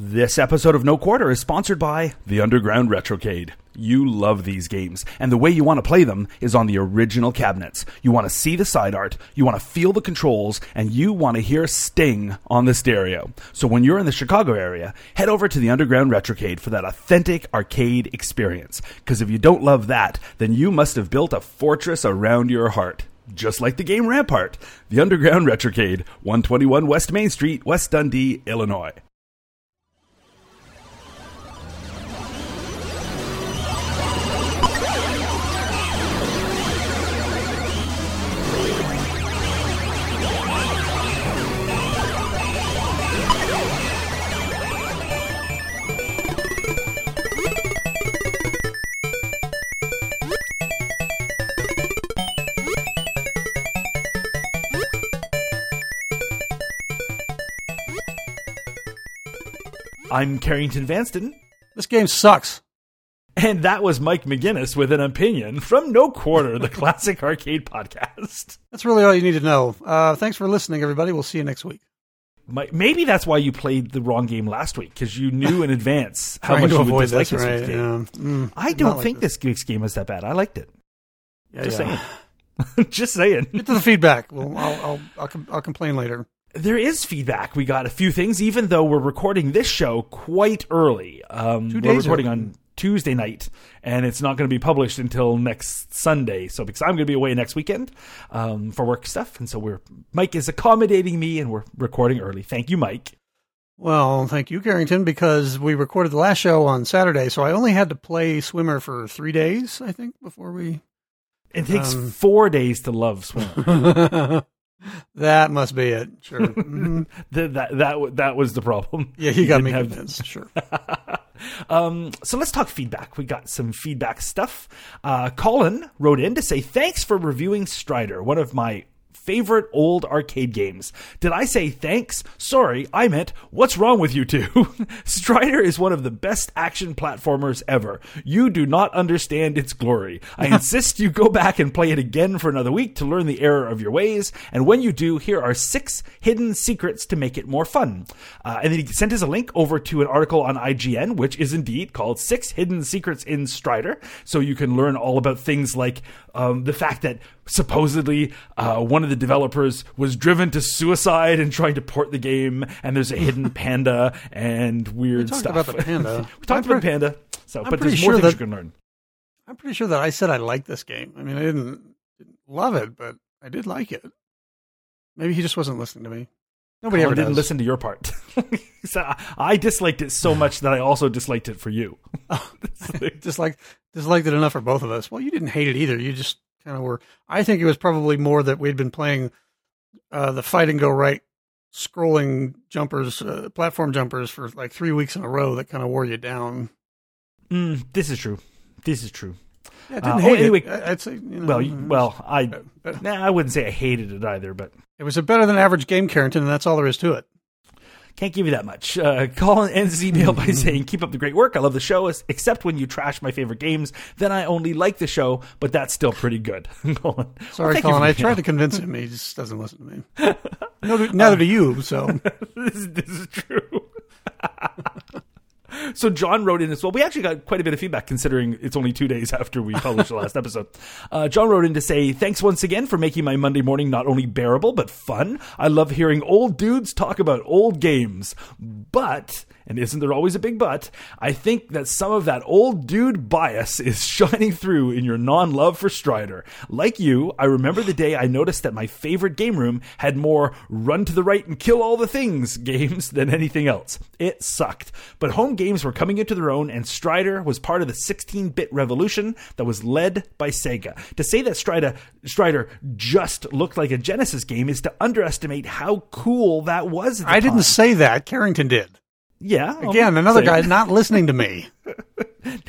This episode of No Quarter is sponsored by the Underground Retrocade. You love these games, and the way you want to play them is on the original cabinets. You want to see the side art, you want to feel the controls, and you want to hear Sting on the stereo. So when you're in the Chicago area, head over to the Underground Retrocade for that authentic arcade experience. Because if you don't love that, then you must have built a fortress around your heart. Just like the game Rampart, the Underground Retrocade, 121 West Main Street, West Dundee, Illinois. I'm Carrington Vanston, This game sucks. and that was Mike McGinnis with an opinion from No Quarter, the classic arcade podcast. That's really all you need to know. Uh, thanks for listening, everybody. We'll see you next week. Maybe that's why you played the wrong game last week because you knew in advance how much you would dislike this, this right? game. Yeah. Mm, I don't like think this week's game was that bad. I liked it. Yeah, Just yeah. saying. Just saying. Get to the feedback. Well, I'll I'll I'll, com- I'll complain later. There is feedback. We got a few things, even though we're recording this show quite early. Um, Two we're recording early. on Tuesday night, and it's not going to be published until next Sunday. So, because I'm going to be away next weekend um, for work stuff, and so we're Mike is accommodating me, and we're recording early. Thank you, Mike. Well, thank you, Carrington, because we recorded the last show on Saturday, so I only had to play Swimmer for three days, I think, before we. It takes Um, four days to love swimmer. that must be it. Sure. Mhm. that, that that that was the problem. Yeah, you got me have- convinced. Sure. Um, so let's talk feedback. We got some feedback stuff. Uh, Colin wrote in to say thanks for reviewing Strider, one of my favorite old arcade games. Did I say thanks? Sorry, I meant what's wrong with you two? Strider is one of the best action platformers ever. You do not understand its glory. I insist you go back and play it again for another week to learn the error of your ways. And when you do, here are six hidden secrets to make it more fun. Uh, and then he sent us a link over to an article on IGN, which is indeed called Six Hidden Secrets in Strider. So you can learn all about things like um, the fact that supposedly uh, one of the developers was driven to suicide and trying to port the game, and there's a hidden panda and weird talked stuff. about the panda. we talked I'm about pretty- panda. So, I'm but pretty there's more sure things that- you can learn. I'm pretty sure that I said I liked this game. I mean, I didn't, didn't love it, but I did like it. Maybe he just wasn't listening to me. Nobody Colin ever didn't does. listen to your part. so I- I disliked it so much that I also disliked it for you. disliked disliked it enough for both of us. Well, you didn't hate it either. You just kind of were. I think it was probably more that we'd been playing uh, the fight and go right scrolling jumpers, uh, platform jumpers for like three weeks in a row that kind of wore you down. Mm, this is true. This is true. Yeah, I Uh, didn't oh, hate anyway- it. I- I'd say, you know, Well, it you- was- well, I but nah, I wouldn't say I hated it either, but it was a better than average game, Carrington, and that's all there is to it. Can't give you that much. Uh, Colin ends his email by saying, "Keep up the great work. I love the show, except when you trash my favorite games. Then I only like the show, but that's still pretty good." Colin, Sorry, you Colin. I tried to convince him. He just doesn't listen to me. No, neither do you. So this, this is true. So John wrote in as well. We actually got quite a bit of feedback considering it's only two days after we published the last episode. Uh, John wrote in to say, thanks once again for making my Monday morning not only bearable, but fun. I love hearing old dudes talk about old games. But, and isn't there always a big but, I think that some of that old dude bias is shining through in your non-love for Strider. Like you, I remember the day I noticed that my favorite game room had more run to the right and kill all the things games than anything else. It sucked. But home games were coming into their own, and Strider was part of the 16 bit revolution that was led by Sega. To say that Strider, Strider just looked like a Genesis game is to underestimate how cool that was. At the I didn't say that. Carrington did. Yeah. I'm Again, another saying- guy not listening to me.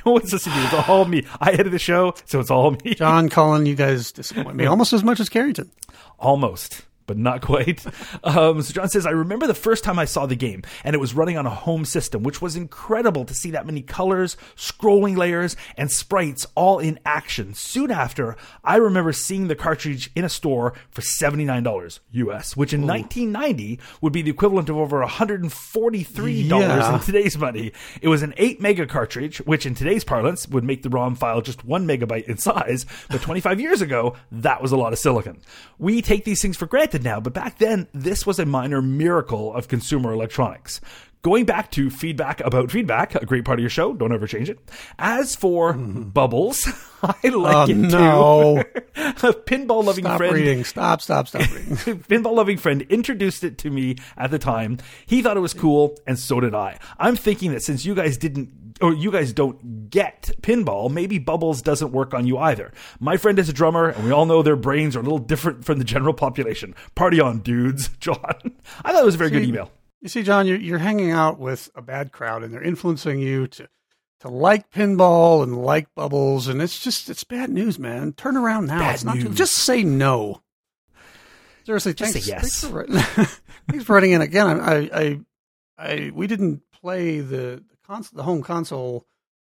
No one's listening to me. It's all me. I edited the show, so it's all me. John Cullen, you guys disappoint me almost as much as Carrington. Almost. But not quite. Um, so John says, I remember the first time I saw the game, and it was running on a home system, which was incredible to see that many colors, scrolling layers, and sprites all in action. Soon after, I remember seeing the cartridge in a store for $79 US, which in Ooh. 1990 would be the equivalent of over $143 yeah. in today's money. It was an 8 mega cartridge, which in today's parlance would make the ROM file just 1 megabyte in size, but 25 years ago, that was a lot of silicon. We take these things for granted now, but back then, this was a minor miracle of consumer electronics. Going back to feedback about feedback, a great part of your show. Don't ever change it. As for mm. bubbles, I like oh, it no. too. a pinball loving stop friend. Reading. Stop, stop, stop reading. pinball loving friend introduced it to me at the time. He thought it was cool, and so did I. I'm thinking that since you guys didn't or you guys don't get pinball, maybe Bubbles doesn't work on you either. My friend is a drummer, and we all know their brains are a little different from the general population. Party on, dudes. John. I thought it was a very See, good email. You see, John, you're, you're hanging out with a bad crowd, and they're influencing you to to like pinball and like bubbles, and it's just it's bad news, man. Turn around now. Bad it's not news. just say no. Seriously, just thanks, say yes. Thanks for, writing, thanks for writing in again. I, I, I, we didn't play the the, cons- the home console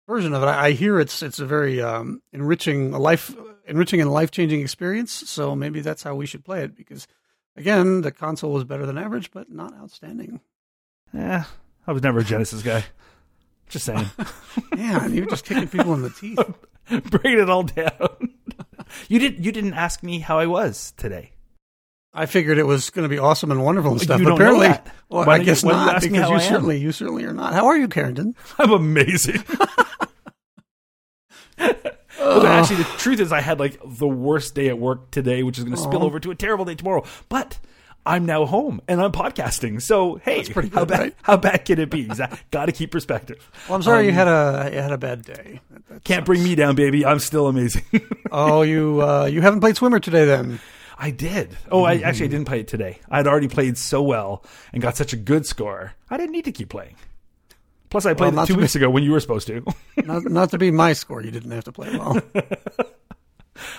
version of it. I, I hear it's it's a very um, enriching, a life enriching and life changing experience. So maybe that's how we should play it because Again, the console was better than average, but not outstanding. Yeah, I was never a Genesis guy. Just saying. yeah, and you're just kicking people in the teeth. Bringing it all down. you didn't. You didn't ask me how I was today. I figured it was going to be awesome and wonderful and stuff. You but apparently, well, I guess you, not because you certainly, am? you certainly are not. How are you, Carrington? I'm amazing. But actually, the truth is, I had like the worst day at work today, which is going to spill over to a terrible day tomorrow. But I'm now home and I'm podcasting. So hey, good, how bad right? how bad can it be? Got to keep perspective. Well, I'm sorry um, you had a you had a bad day. That, that can't sucks. bring me down, baby. I'm still amazing. oh, you uh, you haven't played swimmer today then? I did. Oh, I actually I didn't play it today. I'd already played so well and got such a good score. I didn't need to keep playing. Plus, I played well, it two weeks be, ago when you were supposed to. not, not to be my score, you didn't have to play well.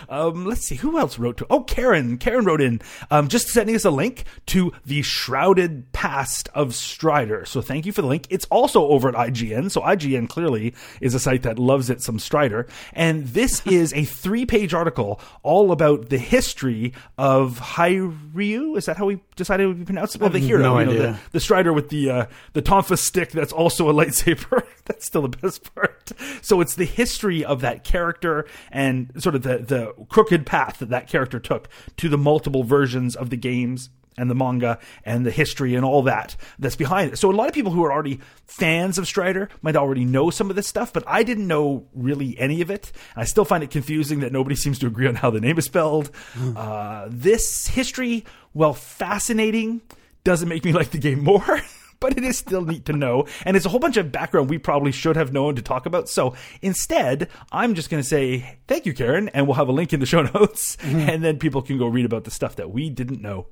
Um, let's see who else wrote to. Oh, Karen. Karen wrote in, um, just sending us a link to the shrouded past of Strider. So thank you for the link. It's also over at IGN. So IGN clearly is a site that loves it some Strider. And this is a three page article all about the history of Hiryu. Is that how we decided we pronounce it? Well, the hero, no you know, idea. the, the Strider with the uh, the tonfa stick that's also a lightsaber. that's still the best part. So it's the history of that character and sort of the the crooked path that that character took to the multiple versions of the games and the manga and the history and all that that's behind it. So a lot of people who are already fans of Strider might already know some of this stuff, but I didn't know really any of it. I still find it confusing that nobody seems to agree on how the name is spelled. Mm. Uh, this history, while fascinating, doesn't make me like the game more. But it is still neat to know. And it's a whole bunch of background we probably should have known to talk about. So instead, I'm just going to say thank you, Karen, and we'll have a link in the show notes, mm-hmm. and then people can go read about the stuff that we didn't know.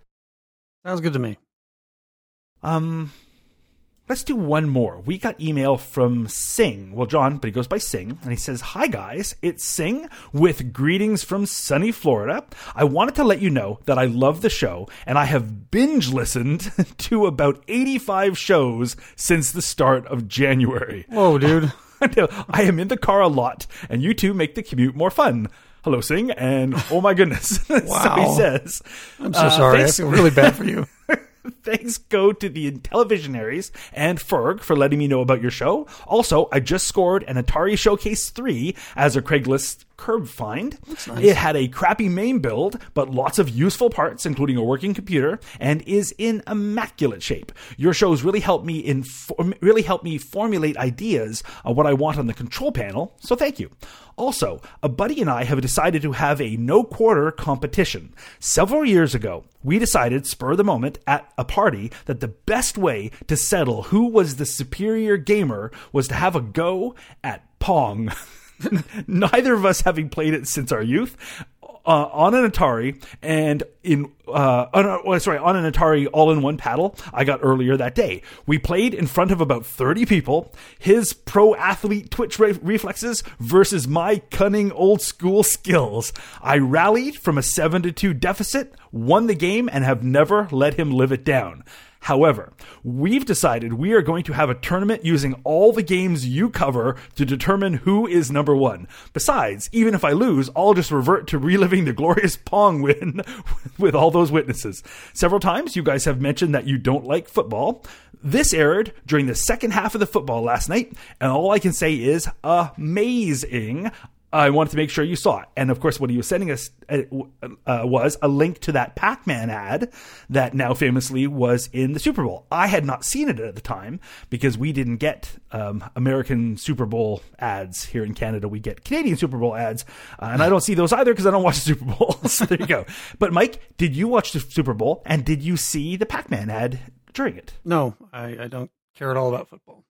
Sounds good to me. Um, Let's do one more. We got email from Sing. Well, John, but he goes by Sing, and he says, Hi guys, it's Sing with greetings from sunny Florida. I wanted to let you know that I love the show, and I have binge listened to about 85 shows since the start of January. Whoa, dude. I am in the car a lot, and you two make the commute more fun hello sing and oh my goodness wow. so he says i'm so uh, sorry i feel really bad for you Thanks go to the Televisionaries and Ferg for letting me know about your show. Also, I just scored an Atari Showcase 3 as a Craigslist curb find. Nice. It had a crappy main build, but lots of useful parts, including a working computer, and is in immaculate shape. Your shows really helped me inform, really helped me formulate ideas on what I want on the control panel. So thank you. Also, a buddy and I have decided to have a no quarter competition. Several years ago, we decided, spur of the moment, at a party, that the best way to settle who was the superior gamer was to have a go at Pong. neither of us having played it since our youth. Uh, on an Atari and in uh, on well, sorry on an Atari all-in-one paddle I got earlier that day. We played in front of about 30 people. His pro athlete twitch re- reflexes versus my cunning old school skills. I rallied from a 7 to 2 deficit, won the game and have never let him live it down. However, we've decided we are going to have a tournament using all the games you cover to determine who is number one. Besides, even if I lose, I'll just revert to reliving the glorious Pong win with all those witnesses. Several times you guys have mentioned that you don't like football. This aired during the second half of the football last night, and all I can say is amazing. I wanted to make sure you saw it. And of course, what he was sending us uh, uh, was a link to that Pac Man ad that now famously was in the Super Bowl. I had not seen it at the time because we didn't get um, American Super Bowl ads here in Canada. We get Canadian Super Bowl ads. Uh, and I don't see those either because I don't watch the Super Bowl. so there you go. But Mike, did you watch the Super Bowl and did you see the Pac Man ad during it? No, I, I don't care at all about football.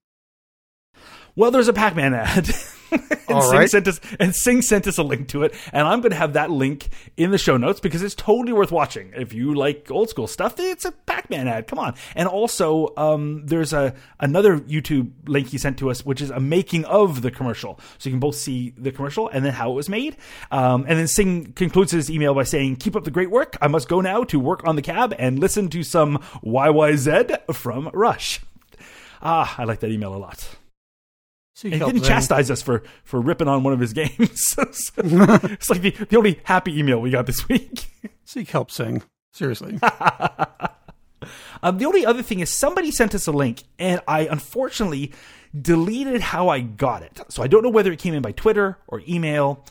Well, there's a Pac Man ad. and Sing right. sent us and Sing sent us a link to it, and I'm going to have that link in the show notes because it's totally worth watching. If you like old school stuff, it's a Pac-Man ad. Come on, and also um, there's a another YouTube link he sent to us, which is a making of the commercial, so you can both see the commercial and then how it was made. Um, and then Sing concludes his email by saying, "Keep up the great work. I must go now to work on the cab and listen to some YYZ from Rush." Ah, I like that email a lot. And he didn't chastise us for for ripping on one of his games. So it's like the, the only happy email we got this week. Seek help, sing. Seriously. Um, the only other thing is somebody sent us a link, and I unfortunately deleted how I got it. So I don't know whether it came in by Twitter or email,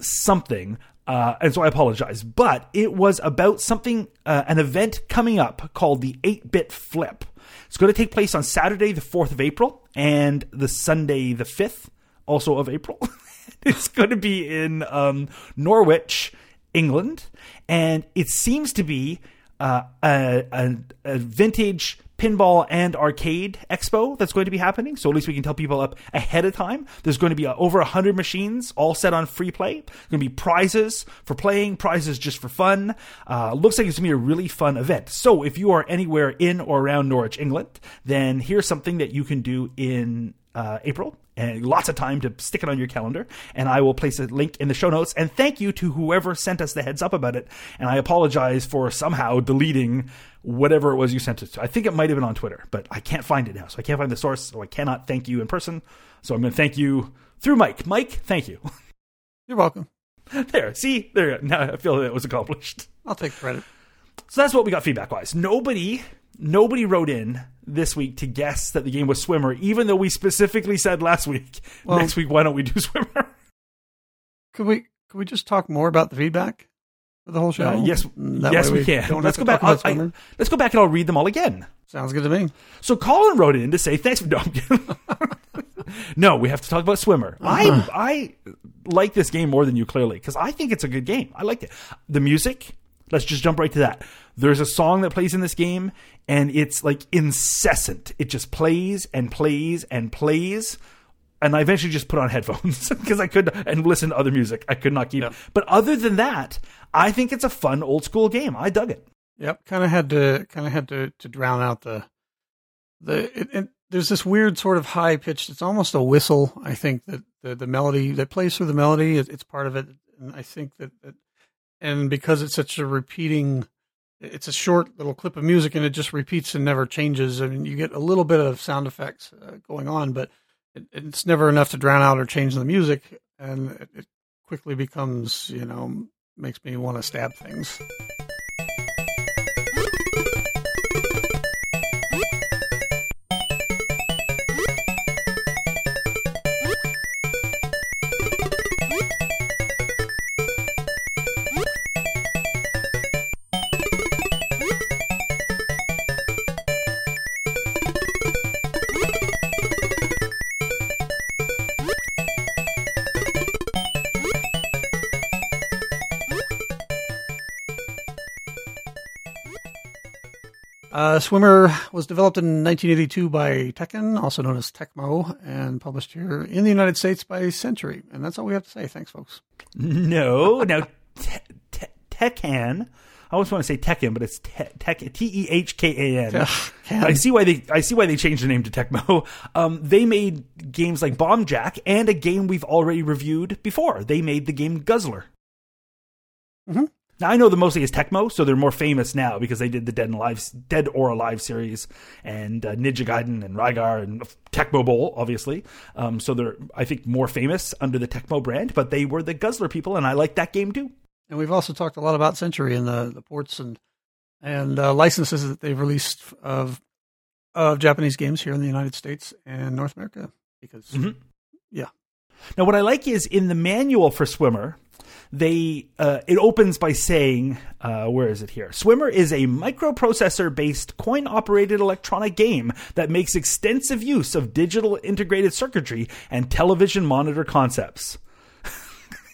something. Uh, and so I apologize, but it was about something, uh, an event coming up called the 8 Bit Flip. It's going to take place on Saturday, the 4th of April, and the Sunday, the 5th, also of April. it's going to be in um, Norwich, England, and it seems to be uh, a, a, a vintage pinball and arcade expo that's going to be happening. So at least we can tell people up ahead of time. There's going to be uh, over 100 machines all set on free play. There's going to be prizes for playing, prizes just for fun. Uh, looks like it's going to be a really fun event. So if you are anywhere in or around Norwich, England, then here's something that you can do in uh, April and lots of time to stick it on your calendar. And I will place a link in the show notes. And thank you to whoever sent us the heads up about it. And I apologize for somehow deleting whatever it was you sent it to. I think it might have been on Twitter, but I can't find it now. So I can't find the source. So I cannot thank you in person. So I'm going to thank you through Mike. Mike, thank you. You're welcome. there. See, there. Now I feel that it was accomplished. I'll take credit. So that's what we got feedback wise. Nobody, nobody wrote in this week to guess that the game was Swimmer, even though we specifically said last week, Well- next week, why don't we do Swimmer? Could we could we just talk more about the feedback for the whole show? Uh, yes, That yes, way we can. Let's go back. I- let's go back and I'll read them all again. Sounds good to me. So Colin wrote in to say thanks for I'm no, we have to talk about Swimmer. Uh-huh. I I like this game more than you clearly because I think it's a good game. I liked it. The music. Let's just jump right to that. There's a song that plays in this game, and it's like incessant. It just plays and plays and plays. And I eventually just put on headphones because I could and listen to other music. I could not keep. Yeah. But other than that, I think it's a fun old school game. I dug it. Yep, kind of had to kind of had to to drown out the the. It, it, there's this weird sort of high pitched. It's almost a whistle. I think that the the melody that plays through the melody. It, it's part of it, and I think that, that and because it's such a repeating. It's a short little clip of music, and it just repeats and never changes. I mean, you get a little bit of sound effects uh, going on, but it, it's never enough to drown out or change the music, and it, it quickly becomes, you know, makes me want to stab things. Uh, Swimmer was developed in 1982 by Tehkan, also known as Tecmo, and published here in the United States by Centuri. And that's all we have to say. Thanks, folks. No, now te- te- Tekken. I always want to say Tekken, but it's T E H K A N. I see why they I see why they changed the name to Tecmo. Um, they made games like Bomb Jack and a game we've already reviewed before. They made the game Guzzler. Mm-hmm. Now I know them mostly as Tecmo, so they're more famous now because they did the Dead and Alive, Dead or Alive series, and uh, Ninja Gaiden and Rygar and Tecmo Bowl, obviously. Um, so they're I think more famous under the Tecmo brand, but they were the Guzzler people, and I like that game too. And we've also talked a lot about Centuri and the, the ports and and uh, licenses that they've released of of Japanese games here in the United States and North America. Because Mhm. yeah, Now, what I like is in the manual for Swimmer, they uh, it opens by saying, uh, "Where is it here? Swimmer is a microprocessor-based coin-operated electronic game that makes extensive use of digital integrated circuitry and television monitor concepts."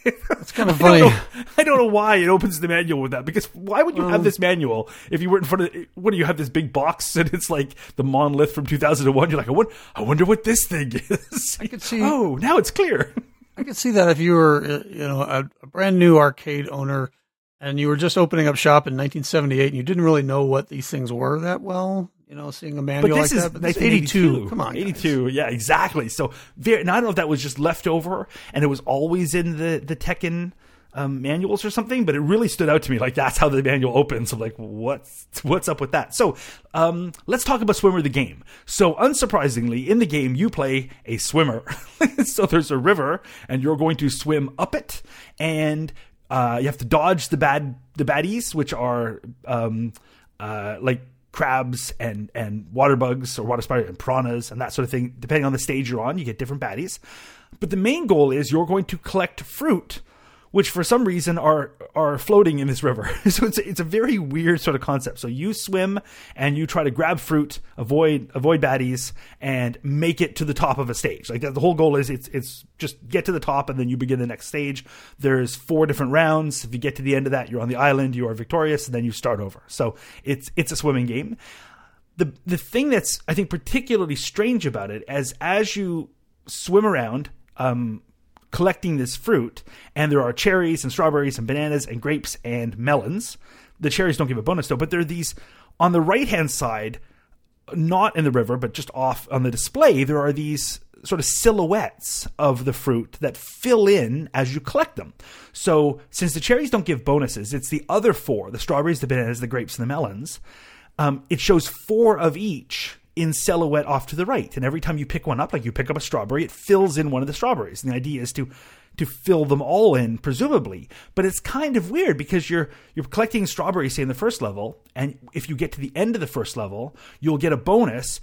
it's kind of I don't, funny. know, I don't know why it opens the manual with that because why would you have this manual if you were in front of what do you have this big box and it's like the monolith from 2001 you're like I wonder, I wonder what this thing is I could see. oh now it's clear I could see that if you were, uh, you know, a, a brand new arcade owner and you were just opening up shop in 1978 and you didn't really know what these things were that well, you know, seeing a manual But this like is that. But this 1982. Come on, guys. 82. Yeah, exactly. So, very, and I don't know if that was just left over and it was always in the the Tehkan um, manuals or something, but it really stood out to me. Like that's how the manual opens. I'm like, what's what's up with that? So, um, let's talk about Swimmer the game. So, unsurprisingly, in the game, you play a swimmer. so there's a river, and you're going to swim up it, and uh, you have to dodge the bad the baddies, which are um, uh, like crabs and and water bugs or water spider and piranhas and that sort of thing. Depending on the stage you're on, you get different baddies. But the main goal is you're going to collect fruit, which for some reason are are floating in this river. so it's it's a very weird sort of concept. So you swim and you try to grab fruit, avoid avoid baddies, and make it to the top of a stage. Like the whole goal is it's it's just get to the top and then you begin the next stage. There's four different rounds. If you get to the end of that, you're on the island. You are victorious, and then you start over. So it's it's a swimming game the the thing that's I think particularly strange about it as as you swim around um, collecting this fruit, and there are cherries and strawberries and bananas and grapes and melons. The cherries don't give a bonus though, but there are these on the right hand side, not in the river, but just off on the display. There are these sort of silhouettes of the fruit that fill in as you collect them. So since the cherries don't give bonuses, it's the other four: the strawberries, the bananas, the grapes, and the melons um, it shows four of each in silhouette off to the right. And every time you pick one up, like you pick up a strawberry, it fills in one of the strawberries. And the idea is to to fill them all in, presumably. But it's kind of weird because you're you're collecting strawberries, say in the first level, and if you get to the end of the first level, you'll get a bonus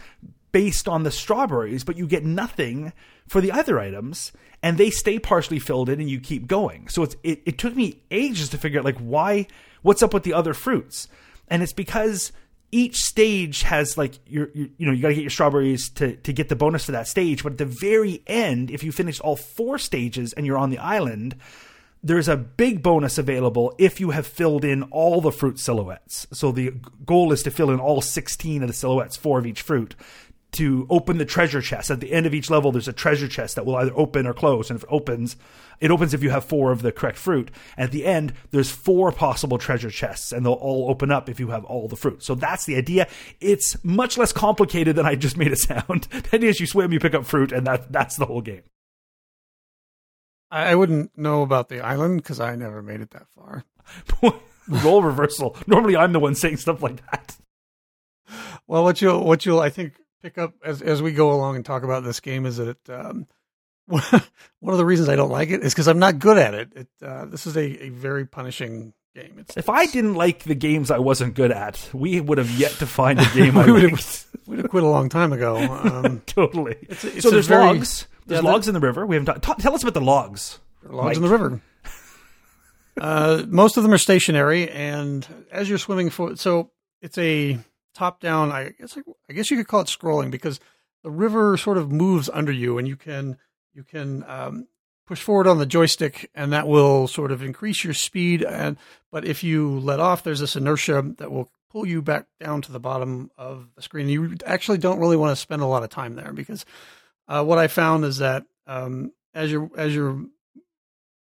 based on the strawberries, but you get nothing for the other items, and they stay partially filled in, and you keep going. So it's it, it took me ages to figure out like why what's up with the other fruits, and it's because each stage has like your, your you know you got to get your strawberries to to get the bonus to that stage but at the very end if you finish all four stages and you're on the island there's a big bonus available if you have filled in all the fruit silhouettes. So the goal is to fill in all 16 of the silhouettes four of each fruit to open the treasure chest. At the end of each level there's a treasure chest that will either open or close and if it opens it opens if you have four of the correct fruit. And at the end there's four possible treasure chests and they'll all open up if you have all the fruit. So that's the idea. It's much less complicated than i just made it sound. The idea is you swim you pick up fruit and that that's the whole game. I wouldn't know about the island because I never made it that far. role reversal. Normally i'm the one saying stuff like that. Well, what you'll what you'll I think pick up as as we go along and talk about this game is that it, um, one of the reasons I don't like it is because I'm not good at it. It uh, this is a, a very punishing game. It's, if i didn't like the games i wasn't good at we would have yet to find a game i We would have- we'd have quit a long time ago. Um, totally it's it's so there's very- logs there's Yeah, that- logs in the river we haven't ta- tell us about the logs logs in the river. Uh, most of them are stationary, and as you're swimming for, so it's a top down. I guess I guess you could call it scrolling because the river sort of moves under you, and you can you can um, push forward on the joystick, and that will sort of increase your speed. And but if you let off, there's this inertia that will pull you back down to the bottom of the screen. You actually don't really want to spend a lot of time there because uh, what I found is that um, as you're as you're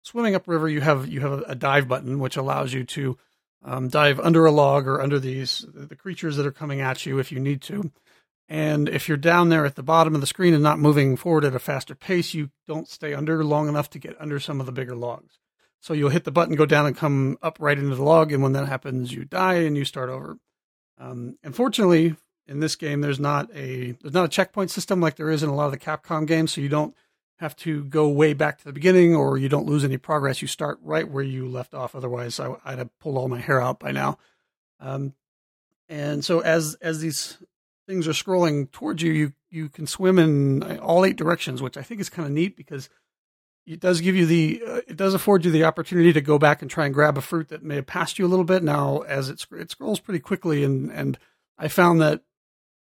swimming upriver, you have you have a dive button which allows you to um, dive under a log or under these the creatures that are coming at you if you need to. And if you're down there at the bottom of the screen and not moving forward at a faster pace, you don't stay under long enough to get under some of the bigger logs. So you'll hit the button, go down, and come up right into the log. And when that happens, you die and you start over. Um, unfortunately, in this game, there's not a there's not a checkpoint system like there is in a lot of the Capcom games. So you don't have to go way back to the beginning, or you don't lose any progress. You start right where you left off. Otherwise, I, would have pulled all my hair out by now. Um, and so as as these things are scrolling towards you, you you can swim in all eight directions, which I think is kind of neat because it does give you the uh, it does afford you the opportunity to go back and try and grab a fruit that may have passed you a little bit. Now, as it it scrolls pretty quickly, and and I found that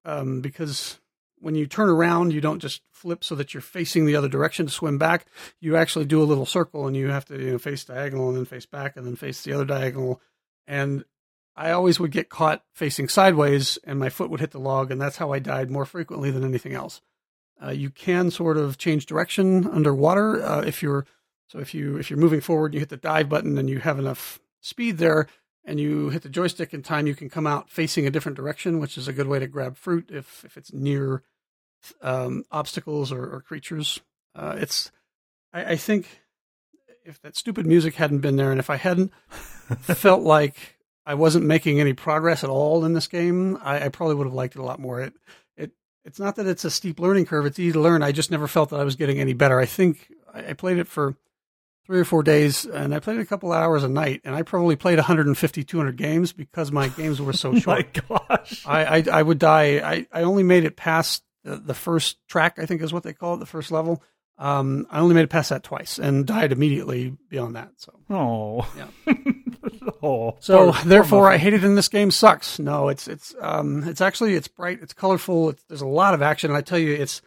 um, because when you turn around, you don't just flip so that you're facing the other direction to swim back. You actually do a little circle, and you have to you know, face diagonal and then face back and then face the other diagonal. And I always would get caught facing sideways, and my foot would hit the log, and that's how I died more frequently than anything else. Uh, you can sort of change direction underwater uh, if you're so if you if you're moving forward, you hit the dive button and you have enough speed there, and you hit the joystick in time, you can come out facing a different direction, which is a good way to grab fruit if if it's near um, obstacles or, or creatures. Uh, it's I, I think if that stupid music hadn't been there, and if I hadn't felt like I wasn't making any progress at all in this game, I, I probably would have liked it a lot more. It it it's not that it's a steep learning curve. It's easy to learn. I just never felt that I was getting any better. I think I played it for three or four days and I played a couple hours a night and I probably played 150, 200 games because my games were so oh short. my gosh. I, I, I, would die. I, I only made it past the, the, first track, I think is what they call it, the first level. Um, I only made it past that twice and died immediately beyond that. So, oh, yeah. oh, so poor, therefore, poor I hate it. In this game sucks. No, it's it's um it's actually it's bright, it's colorful. It's, there's a lot of action. And I tell you, it's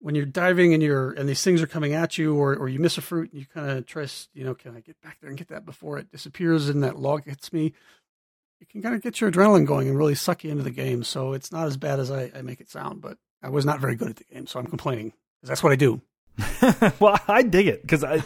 when you're diving and you're and these things are coming at you, or or you miss a fruit and you kind of trust, you know, can I get back there and get that before it disappears and that log hits me? It can kind of get your adrenaline going and really suck you into the game. So it's not as bad as I, I make it sound, but I was not very good at the game, so I'm complaining because that's what I do. well, I dig it because I,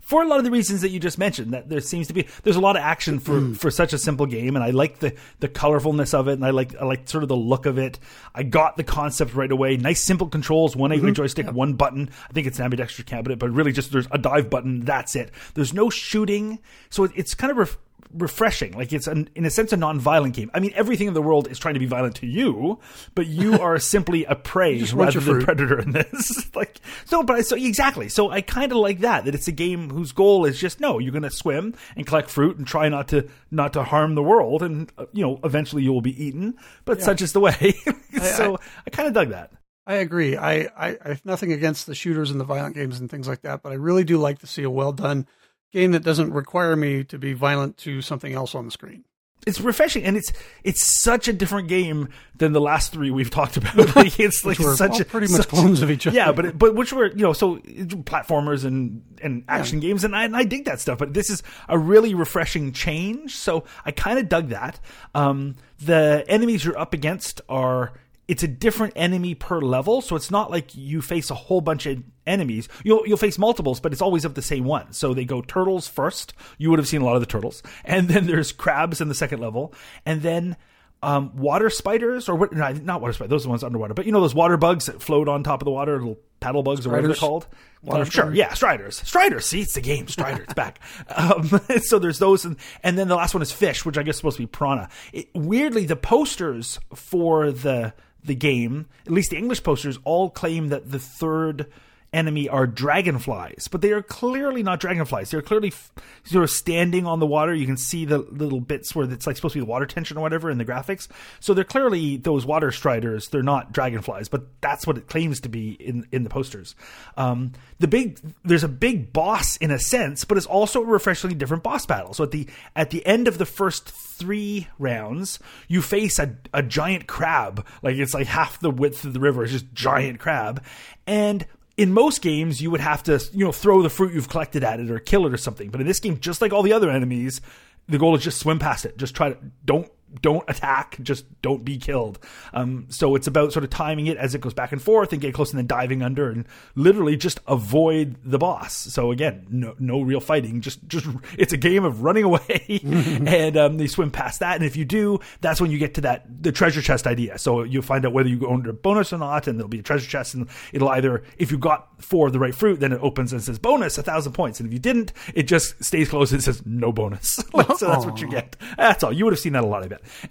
for a lot of the reasons that you just mentioned, that there seems to be there's a lot of action for mm. for such a simple game, and I like the the colorfulness of it, and I like I like sort of the look of it. I got the concept right away. Nice simple controls, one mm-hmm. joystick, one button. I think it's an ambidextrous cabinet, but really just there's a dive button. That's it. There's no shooting, so it, it's kind of. Ref- refreshing. Like it's an, in a sense a non-violent game. I mean, everything in the world is trying to be violent to you, but you are simply a prey rather than predator in this. like so, but I, so exactly. So I kind of like that. That it's a game whose goal is just no, you're going to swim and collect fruit and try not to not to harm the world, and uh, you know eventually you will be eaten. But yeah. such is the way. so I, I, I kind of dug that. I agree. I, I, I have nothing against the shooters and the violent games and things like that, but I really do like to see a well done game that doesn't require me to be violent to something else on the screen. It's refreshing, and it's it's such a different game than the last three we've talked about. Like it's like such a, pretty much clones of each other. Yeah, but it, but which were you know so platformers and and action yeah. games, and I, and I dig that stuff. But this is a really refreshing change, so I kind of dug that. Um, the enemies you're up against are it's a different enemy per level, so it's not like you face a whole bunch of enemies. You'll you'll face multiples, but it's always of the same one. So they go turtles first. You would have seen a lot of the turtles, and then there's crabs in the second level, and then um, water spiders or what? No, not water spiders. Those are the ones underwater. But you know those water bugs that float on top of the water, little paddle bugs or whatever they're called. Water um, sure, yeah, striders. Striders. See, it's the game. Strider. it's back. Um, so there's those, and, and then the last one is fish, which I guess is supposed to be piranha. It, weirdly, the posters for the the game, at least the English posters, all claim that the third enemy are dragonflies, but they are clearly not dragonflies. They're clearly f- sort of standing on the water. You can see the little bits where it's like supposed to be water tension or whatever in the graphics. So they're clearly those water striders. They're not dragonflies, but that's what it claims to be in in the posters. Um, the big there's a big boss in a sense, but it's also a refreshingly different boss battle. So at the at the end of the first three rounds, you face a, a giant crab. Like it's like half the width of the river. It's just giant crab, and in most games you would have to you know throw the fruit you've collected at it or kill it or something. But in this game just like all the other enemies the goal is just swim past it. Just try to don't don't attack, just don't be killed. Um, so it's about sort of timing it as it goes back and forth and get close and then diving under and literally just avoid the boss. So again, no, no real fighting, just, just, it's a game of running away and, um, they swim past that. And if you do, that's when you get to that, the treasure chest idea. So you'll find out whether you go under bonus or not and there'll be a treasure chest and it'll either, if you got four of the right fruit, then it opens and says bonus, a thousand points. And if you didn't, it just stays closed and says no bonus. so that's what you get. That's all. You would have seen that a lot, I bet.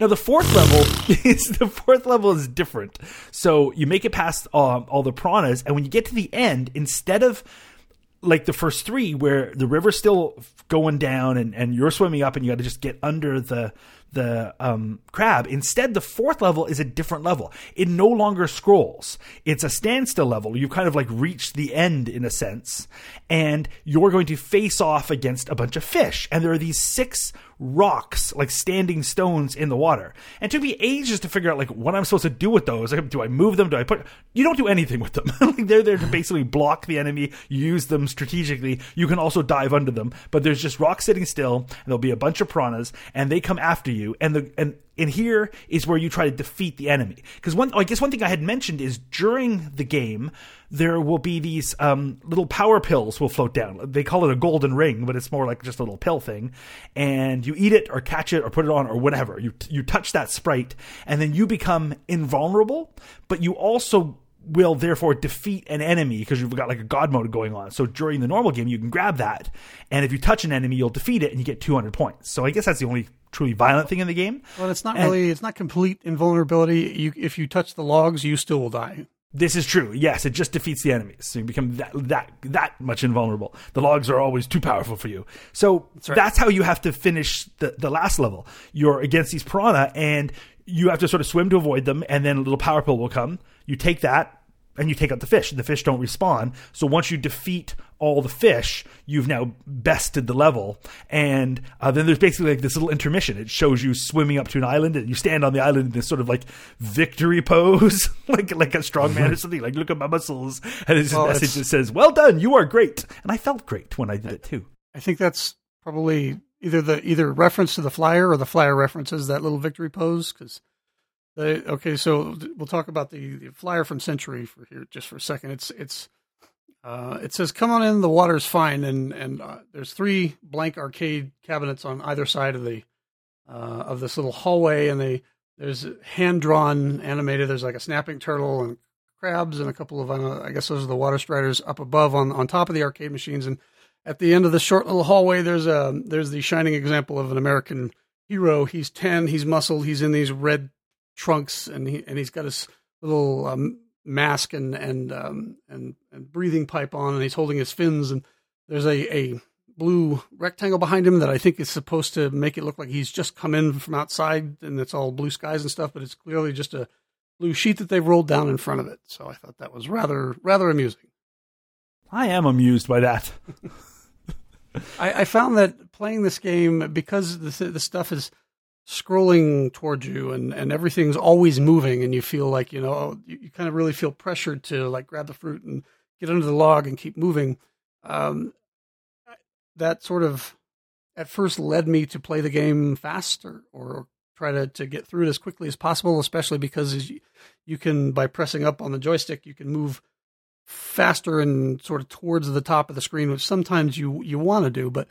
now the fourth level is the fourth level is different. So you make it past um, all the piranhas, and when you get to the end, instead of like the first three, where the river's still going down and, and you're swimming up, and you got to just get under the the um, crab. Instead, the fourth level is a different level. It no longer scrolls. It's a standstill level. You've kind of like reached the end in a sense, and you're going to face off against a bunch of fish. And there are these six rocks, like standing stones in the water. And it took me ages to figure out like what I'm supposed to do with those. Like, do I move them? Do I put? You don't do anything with them. like they're there to basically block the enemy. Use them strategically. You can also dive under them, but there's just rocks sitting still, and there'll be a bunch of piranhas, and they come after you. And the and and here is where you try to defeat the enemy. Because one, I guess one thing I had mentioned is during the game there will be these um, little power pills will float down. They call it a golden ring, but it's more like just a little pill thing. And you eat it or catch it or put it on or whatever. You you touch that sprite, and then you become invulnerable. But you also will therefore defeat an enemy because you've got like a god mode going on. So during the normal game, you can grab that, and if you touch an enemy, you'll defeat it and you get 200 points. So I guess that's the only truly violent thing in the game. Well, it's not and, really, it's not complete invulnerability. You, if you touch the logs, you still will die. This is true. Yes, it just defeats the enemies. So you become that that that much invulnerable. The logs are always too powerful for you. So that's, right. that's how you have to finish the, the last level. You're against these piranha and you have to sort of swim to avoid them and then a little power pill will come. You take that, and you take out the fish. The fish don't respawn. So once you defeat all the fish, you've now bested the level. And uh, then there's basically like this little intermission. It shows you swimming up to an island, and you stand on the island in this sort of like victory pose, like like a strong man or something. Like look at my muscles, and it's well, a message that says, "Well done, you are great." And I felt great when I did it too. I think that's probably either the either reference to the flyer or the flyer references that little victory pose because okay, so we'll talk about the, the, flyer from Centuri for here just for a second. It's it's uh, it says, "Come on in, the water's fine," and and uh, there's three blank arcade cabinets on either side of the uh, of this little hallway, and they there's hand drawn animated. There's like a snapping turtle and crabs and a couple of uh, I guess those are the water striders up above on on top of the arcade machines, and at the end of the short little hallway, there's a there's the shining example of an American hero. He's ten, he's muscled, he's in these red trunks, and he and he's got his little um, mask and and, um, and and breathing pipe on, and he's holding his fins. And there's a a blue rectangle behind him that I think is supposed to make it look like he's just come in from outside, and it's all blue skies and stuff. But it's clearly just a blue sheet that they've rolled down in front of it. So I thought that was rather rather amusing. I am amused by that. I, I, found that playing this game because the the stuff is scrolling towards you and, and everything's always moving and you feel like, you know, you, you kind of really feel pressured to like grab the fruit and get under the log and keep moving. Um, that sort of at first led me to play the game faster or try to, to get through it as quickly as possible, especially because you, you can, by pressing up on the joystick, you can move faster and sort of towards the top of the screen, which sometimes you, you want to do. But,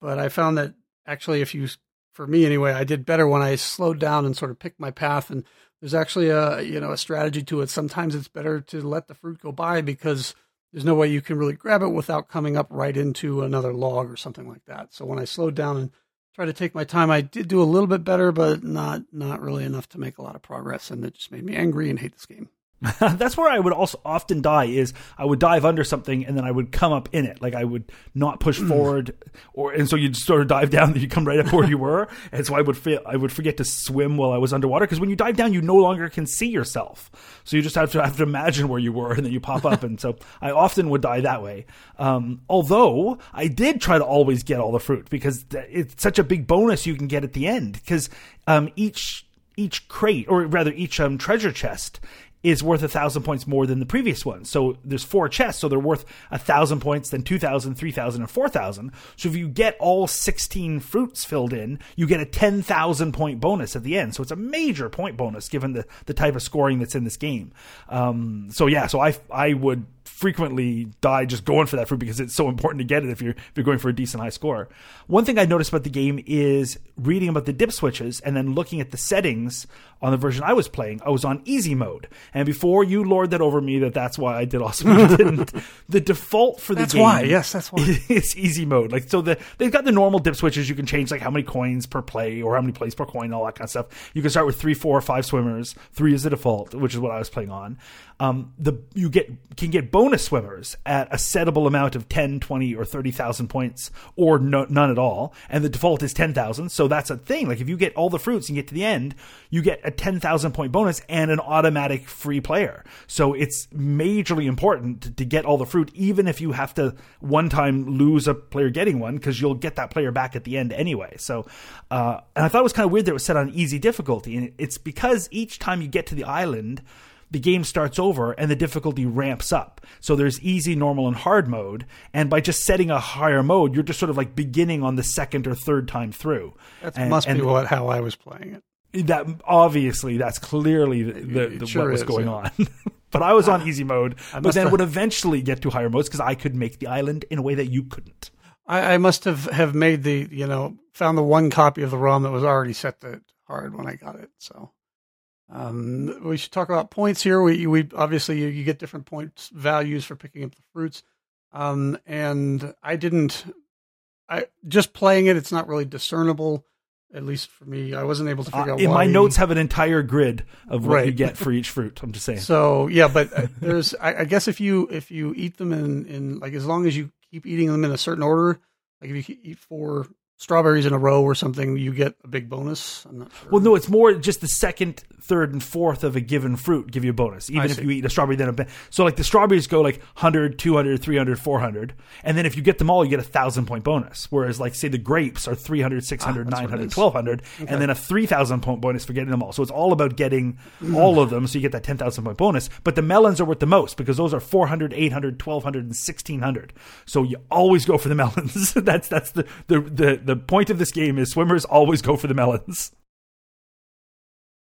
but I found that actually if you for me anyway, I did better when I slowed down and sort of picked my path. And there's actually a you know a strategy to it. Sometimes it's better to let the fruit go by because there's no way you can really grab it without coming up right into another log or something like that. So when I slowed down and tried to take my time, I did do a little bit better, but not not really enough to make a lot of progress, and it just made me angry and hate this game. That's where I would also often die is I would dive under something and then I would come up in it. Like I would not push mm. forward or and so you'd sort of dive down and you come right up where you were. And so I would feel, I would forget to swim while I was underwater because when you dive down you no longer can see yourself. So you just have to have to imagine where you were and then you pop up and so I often would die that way. Um, although I did try to always get all the fruit because it's such a big bonus you can get at the end because um, each each crate or rather each um, treasure chest is worth a thousand points more than the previous one. So there's four chests, so they're worth a thousand points, then 2,000, 3,000, and 4,000. So if you get all 16 fruits filled in, you get a 10,000 point bonus at the end. So it's a major point bonus given the, the type of scoring that's in this game. Um, so yeah, so I, I would frequently die just going for that fruit because it's so important to get it if you're if you're going for a decent high score. One thing I noticed about the game is reading about the dip switches and then looking at the settings on the version I was playing. I was on easy mode, and before you lord that over me that that's why I did awesome. You didn't. The default for the game that's game, why. Yes, that's why. It's easy mode. Like so, the they've got the normal dip switches. You can change like how many coins per play or how many plays per coin, all that kind of stuff. You can start with three, four, or five swimmers. Three is the default, which is what I was playing on. Um, the you get can get bonus swimmers at a settable amount of 10, 20, or thirty thousand points, or no, none at all. And the default is ten thousand. So that's a thing. Like if you get all the fruits and get to the end, you get a ten thousand point bonus and an automatic free player. So it's majorly important to, to get all the fruit, even if you have to one time lose a player getting one, because you'll get that player back at the end anyway. So, uh, and I thought it was kind of weird that it was set on easy difficulty, and it's because each time you get to the island the game starts over and the difficulty ramps up. So there's easy, normal, and hard mode. And by just setting a higher mode, you're just sort of like beginning on the second or third time through. That must and be what how I was playing it. That obviously that's clearly the, the, the sure what was is, going yeah. on. but I was on ah, easy mode, but then have- would eventually get to higher modes because I could make the island in a way that you couldn't. I, I must have, have made the you know found the one copy of the ROM that was already set to hard when I got it. So um, we should talk about points here. We we obviously you, you get different points values for picking up the fruits, um, and I didn't. I just playing it. It's not really discernible, at least for me. I wasn't able to figure Uh, out. in my notes have an entire grid of what you get for each fruit. I'm just saying. So yeah, but uh, there's I, I guess if you if you eat them in in like as long as you keep eating them in a certain order, like if you eat four strawberries in a row or something, you get a big bonus. I'm not sure. Well, no, it's more just the second, third, and fourth of a given fruit give you a bonus, even I if see. you eat a strawberry. Then a ba- so like the strawberries go like 100, 200, 300, 400, and then if you get them all, you get a thousand point bonus. Whereas like say the grapes are 300, 600, Ah, that's what it 900, is. 1200, and then a three thousand point bonus for getting them all. So it's all about getting all of them, so you get that ten thousand point bonus. But the melons are worth the most because those are 400, 800, 1200, and 1600. So you always go for the melons. that's that's the, the the the point of this game is swimmers always go for the melons.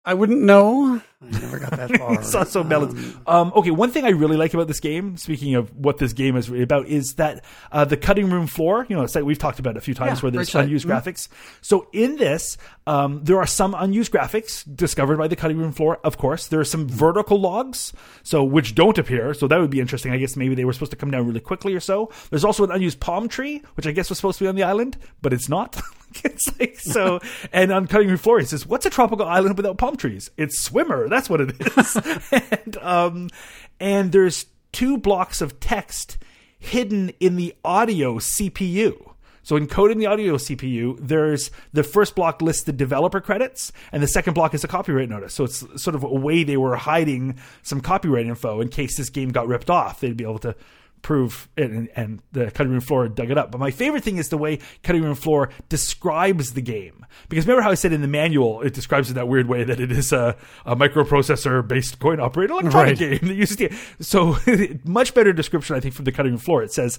I wouldn't know. I never got that far. It's also melons. Um, Um, okay, one thing I really like about this game, speaking of what this game is really about, is that uh, the cutting room floor, you know, a site we've talked about a few times Yeah, where there's unused Mhm. graphics. So in this, um, there are some unused graphics discovered by the cutting room floor, of course. There are some vertical logs, so which don't appear. So that would be interesting. I guess maybe they were supposed to come down really quickly or so. There's also an unused palm tree, which I guess was supposed to be on the island, but it's not. it's like so. and on cutting room floor, he says, "What's a tropical island without palm trees? It's swimmer. That's what it is." and um, and there's two blocks of text hidden in the audio CPU. So encoded in the audio CPU, there's the first block lists the developer credits, and the second block is a copyright notice. So it's sort of a way they were hiding some copyright info in case this game got ripped off. They'd be able to prove it, and, and the cutting room floor dug it up. But my favorite thing is the way cutting room floor describes the game. Because remember how I said in the manual it describes it that weird way that it is a, a microprocessor based coin operated electronic Right. game that uses the so much better description I think from the cutting room floor. It says.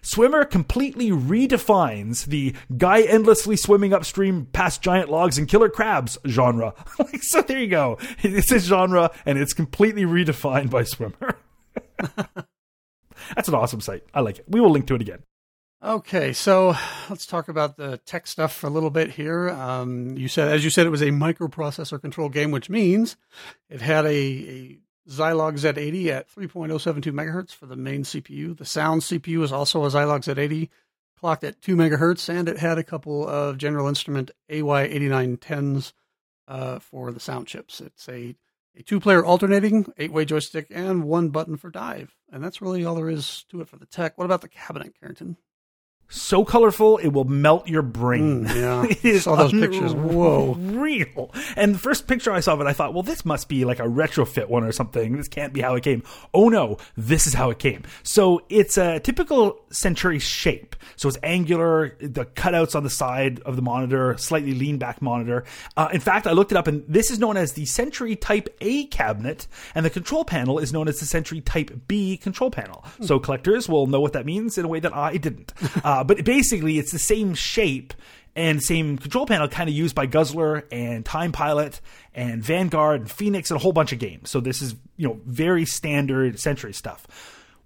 Swimmer completely redefines the guy endlessly swimming upstream past giant logs and killer crabs genre. like, so there you go. It's a genre and it's completely redefined by Swimmer. That's an awesome site. I like it. We will link to it again. Okay, so let's talk about the tech stuff for a little bit here. Um, you said, as you said, it was a microprocessor control game, which means it had a, a Zilog Z80 at 3.072 megahertz for the main CPU. The sound CPU is also a Zilog Z80, clocked at 2 megahertz, and it had a couple of General Instrument AY8910s uh, for the sound chips. It's a, a two player alternating, eight way joystick, and one button for dive. And that's really all there is to it for the tech. What about the cabinet, Carrington? So colorful it will melt your brain. Mm, yeah. it is Saw those pictures. Whoa. real. And the first picture I saw of it, I thought, well, this must be like a retrofit one or something. This can't be how it came. Oh no, this is how it came. So it's a typical Centuri shape. So it's angular, the cutouts on the side of the monitor, slightly lean back monitor. Uh, in fact, I looked it up, and this is known as the Centuri Type A cabinet, and the control panel is known as the Centuri Type B control panel. So collectors will know what that means in a way that I didn't. Uh, Uh, but basically, it's the same shape and same control panel kind of used by Guzzler and Time Pilot and Vanguard and Phoenix and a whole bunch of games. So this is, you know, very standard Centuri stuff.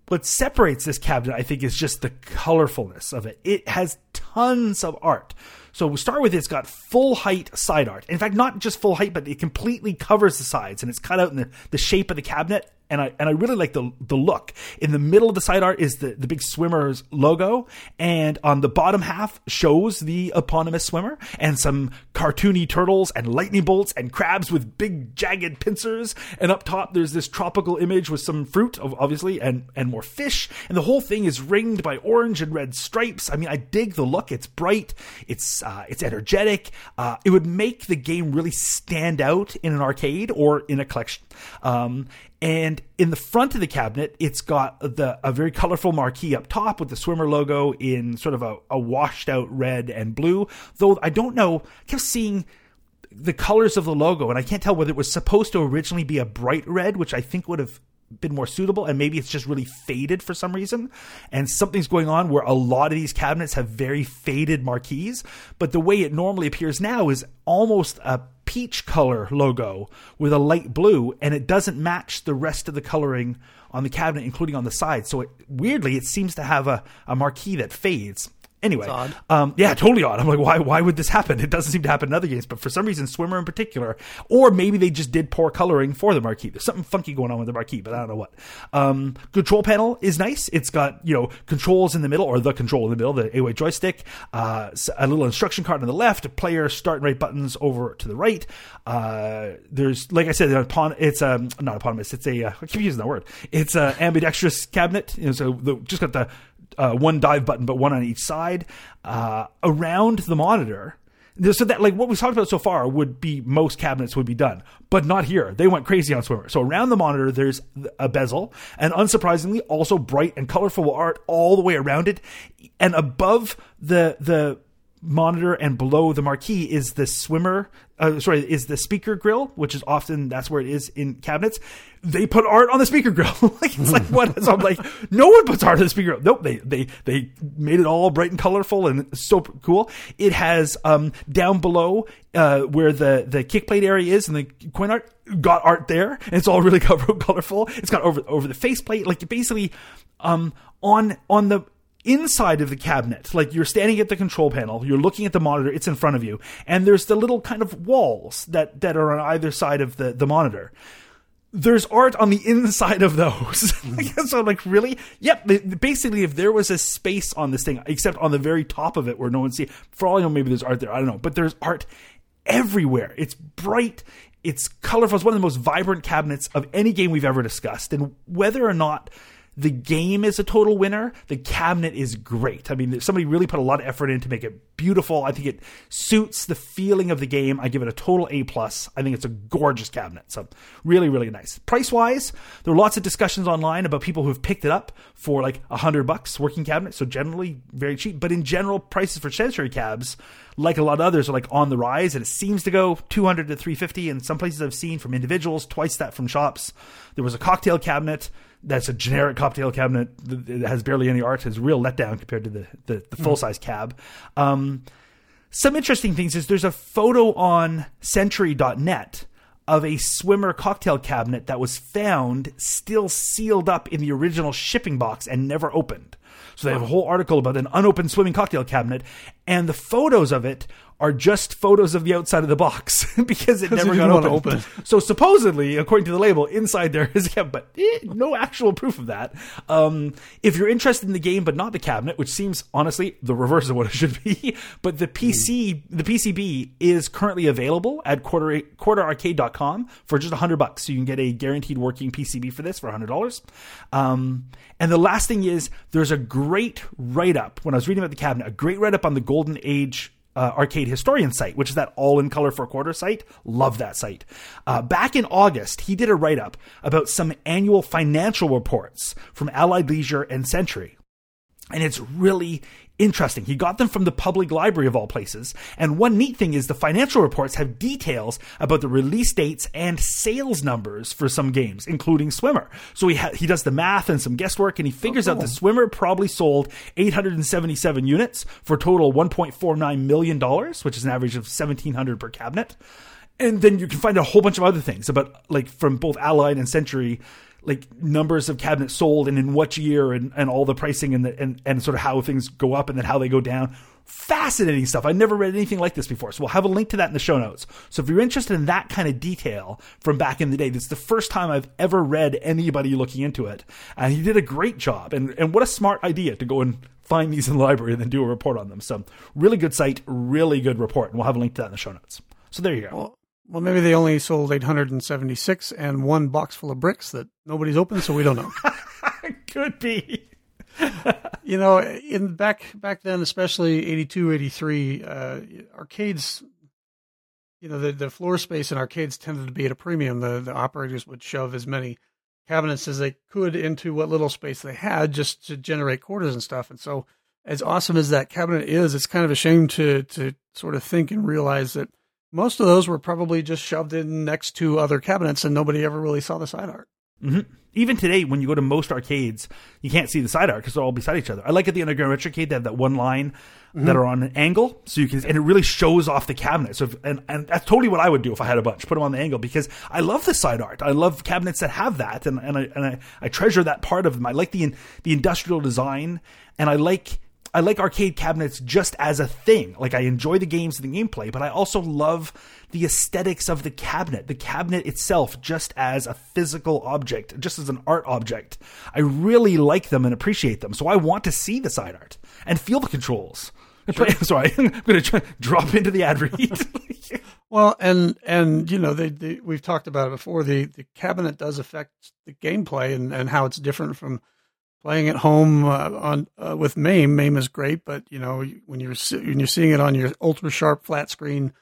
What separates this cabinet, I think, is just the colorfulness of it. It has tons of art. So we start with it's got full height side art. In fact, not just full height, but it completely covers the sides and it's cut out in the, the shape of the cabinet. And I and I really like the the look. In the middle of the side art is the, the big swimmer's logo, and on the bottom half shows the eponymous swimmer and some cartoony turtles and lightning bolts and crabs with big jagged pincers. And up top there's this tropical image with some fruit, obviously, and and more fish. And the whole thing is ringed by orange and red stripes. I mean, I dig the look. It's bright. It's uh, it's energetic. Uh, it would make the game really stand out in an arcade or in a collection. Um, and in the front of the cabinet, it's got the a very colorful marquee up top with the swimmer logo in sort of a, a washed out red and blue. Though I don't know, I seeing the colors of the logo, and I can't tell whether it was supposed to originally be a bright red, which I think would have been more suitable, and maybe it's just really faded for some reason. And something's going on where a lot of these cabinets have very faded marquees, but the way it normally appears now is almost a peach color logo with a light blue, and it doesn't match the rest of the coloring on the cabinet, including on the side. So it, weirdly, it seems to have a, a marquee that fades. Anyway, um, yeah, totally odd. I'm like, why? Why would this happen? It doesn't seem to happen in other games, but for some reason, Swimmer in particular, or maybe they just did poor coloring for the marquee. There's something funky going on with the marquee, but I don't know what. Um, control panel is nice. It's got you know controls in the middle, or the control in the middle, the A-way joystick, uh, a little instruction card on the left, player start and right buttons over to the right. Uh, there's like I said, upon it's um not eponymous. It's a uh, I keep using that word. It's a ambidextrous cabinet. You know, so the, just got the uh, one dive button, but one on each side uh, around the monitor. So that like what we talked about so far would be most cabinets would be done, but not here. They went crazy on Swimmer. So around the monitor, there's a bezel, and unsurprisingly, also bright and colorful art all the way around it, and above the the monitor and below the marquee is the swimmer uh, sorry is the speaker grill which is often that's where it is in cabinets. They put art on the speaker grill. Like it's like what? So i'm like no one puts art on the speaker grill. Nope they they they made it all bright and colorful and so cool. It has um down below uh where the the kick plate area is and the coin art got art there. And it's all really colorful. It's got over over the faceplate like basically um on on the inside of the cabinet. Like you're standing at the control panel, you're looking at the monitor, it's in front of you, and there's the little kind of walls that, that are on either side of the, the monitor. There's art on the inside of those. so I'm like, really? Yep. Basically, if there was a space on this thing, except on the very top of it where no one see, for all I know, maybe there's art there. I don't know. But there's art everywhere. It's bright. It's colorful. It's one of the most vibrant cabinets of any game we've ever discussed. And whether or not the game is a total winner. The cabinet is great. I mean, somebody really put a lot of effort in to make it beautiful. I think it suits the feeling of the game. I give it a total A plus. I think it's a gorgeous cabinet. So really, really nice. Price wise, there are lots of discussions online about people who have picked it up for like a hundred bucks working cabinet. So generally very cheap. But in general, prices for Centuri cabs, like a lot of others, are like on the rise, and it seems to go 200 to 350. In some places I've seen from individuals, twice that from shops. There was a cocktail cabinet that's a generic cocktail cabinet that has barely any art. It's a real letdown compared to the, the, the full size cab. Um, some interesting things is there's a photo on century.net of a swimmer cocktail cabinet that was found still sealed up in the original shipping box and never opened. So they have a whole article about an unopened swimming cocktail cabinet, and the photos of it are just photos of the outside of the box because it never got opened. open. So supposedly, according to the label, inside there is yeah, but eh, no actual proof of that. Um, if you're interested in the game but not the cabinet, which seems honestly the reverse of what it should be, but the PC, the PCB is currently available at quarter quarterarcade.com for just hundred bucks. So you can get a guaranteed working PCB for this for hundred dollars. Um, and the last thing is there's a great write up when I was reading about the cabinet, a great write up on the Golden Age uh, Arcade Historian site, which is that all in color for quarter site. Love that site. Uh, back in August, he did a write up about some annual financial reports from Allied Leisure and Centuri. And it's really interesting. He got them from the public library of all places. And one neat thing is the financial reports have details about the release dates and sales numbers for some games, including Swimmer. So he ha- he does the math and some guesswork, and he figures oh, cool. out the Swimmer probably sold 877 units for a total 1.49 million dollars, which is an average of 1700 per cabinet. And then you can find a whole bunch of other things about like from both Allied and Centuri like numbers of cabinets sold and in what year and, and all the pricing and, the, and and sort of how things go up and then how they go down. Fascinating stuff. I never read anything like this before. So we'll have a link to that in the show notes. So if you're interested in that kind of detail from back in the day, this is the first time I've ever read anybody looking into it. And he did a great job. And and what a smart idea to go and find these in the library and then do a report on them. So really good site, really good report. And we'll have a link to that in the show notes. So there you go. Well, well, maybe they only sold 876 and one box full of bricks that nobody's opened, so we don't know. Could be. you know, in back back then, especially 82, 83, uh, arcades, you know, the, the floor space in arcades tended to be at a premium. The, the operators would shove as many cabinets as they could into what little space they had just to generate quarters and stuff. And so, as awesome as that cabinet is, it's kind of a shame to to sort of think and realize that – most of those were probably just shoved in next to other cabinets and nobody ever really saw the side art. Mm-hmm. Even today, when you go to most arcades, you can't see the side art because they're all beside each other. I like at the Underground Retrocade they have that one line mm-hmm. that are on an angle, so you can, and it really shows off the cabinet. So, if, and and that's totally what I would do if I had a bunch, put them on the angle because I love the side art. I love cabinets that have that, and and I and I, I treasure that part of them. I like the the industrial design, and I like I like arcade cabinets just as a thing. Like I enjoy the games and the gameplay, but I also love the aesthetics of the cabinet, the cabinet itself, just as a physical object, just as an art object. I really like them and appreciate them. So I want to see the side art and feel the controls. Sure. Sorry, I'm going to drop into the ad read. well, and and you know, they, they, we've talked about it before. The the cabinet does affect the gameplay and, and how it's different from playing at home uh, on uh, with MAME. MAME is great, but you know when you're when you're seeing it on your ultra sharp flat screen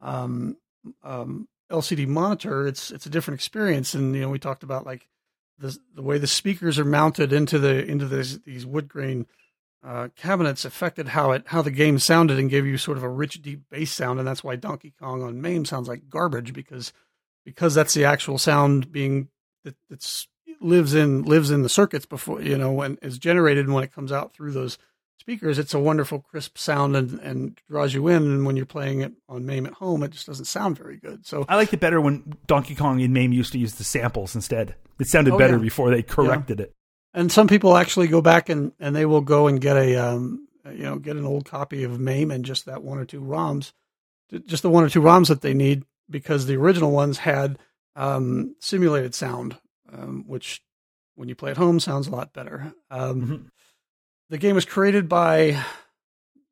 um, um, LCD monitor, it's it's a different experience. And you know we talked about like the the way the speakers are mounted into the into this, these wood grain uh, cabinets affected how it how the game sounded and gave you sort of a rich deep bass sound, and that's why Donkey Kong on MAME sounds like garbage because because that's the actual sound being that, that's lives in lives in the circuits before you know when is generated and when it comes out through those speakers. It's a wonderful crisp sound and, and draws you in. And when you're playing it on MAME at home it just doesn't sound very good. So I liked it better when Donkey Kong and MAME used to use the samples instead. It sounded oh, better yeah. before they corrected yeah. it. And some people actually go back and, and they will go and get a um, you know get an old copy of MAME and just that one or two ROMs just the one or two ROMs that they need because the original ones had um, simulated sound um, which when you play at home sounds a lot better. Um, mm-hmm. The game was created by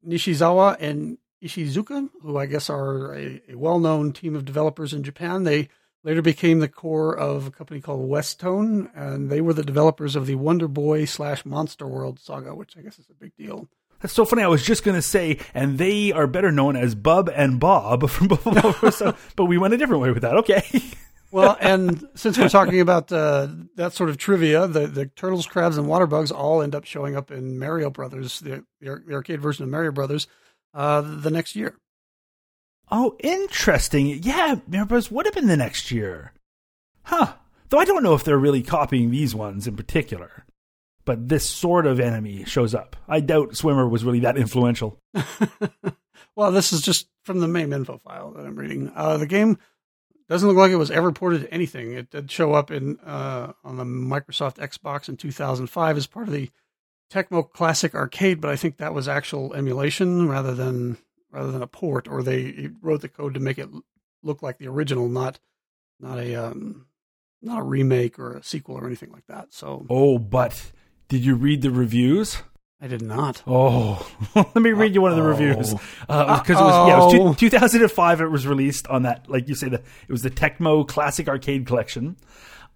Nishizawa and Ishizuka, who I guess are a, a well known team of developers in Japan. They later became the core of a company called Westone, and they were the developers of the Wonder Boy slash Monster World saga, which I guess is a big deal. That's so funny. I was just going to say, and they are better known as Bub and Bob from Buffalo, but we went a different way with that. Okay. well, and since we're talking about uh, that sort of trivia, the, the turtles, crabs, and water bugs all end up showing up in Mario Brothers, the, the, arcade version of Mario Brothers, uh, the next year. Oh, interesting. Yeah, Mario Brothers would have been the next year. Huh. Though I don't know if they're really copying these ones in particular. But this sort of enemy shows up. I doubt Swimmer was really that influential. well, this is just from the MAME info file that I'm reading. Uh, the game doesn't look like it was ever ported to anything. It did show up in uh, on the Microsoft Xbox in 2005 as part of the Tecmo Classic Arcade, but I think that was actual emulation rather than rather than a port, or they wrote the code to make it look like the original, not not a um, not a remake or a sequel or anything like that. So, oh, but did you read the reviews? I did not. Oh, let me read you one of the reviews because uh, it was yeah, it was two, 2005. It was released on that, like you say, the it was the Tecmo Classic Arcade Collection.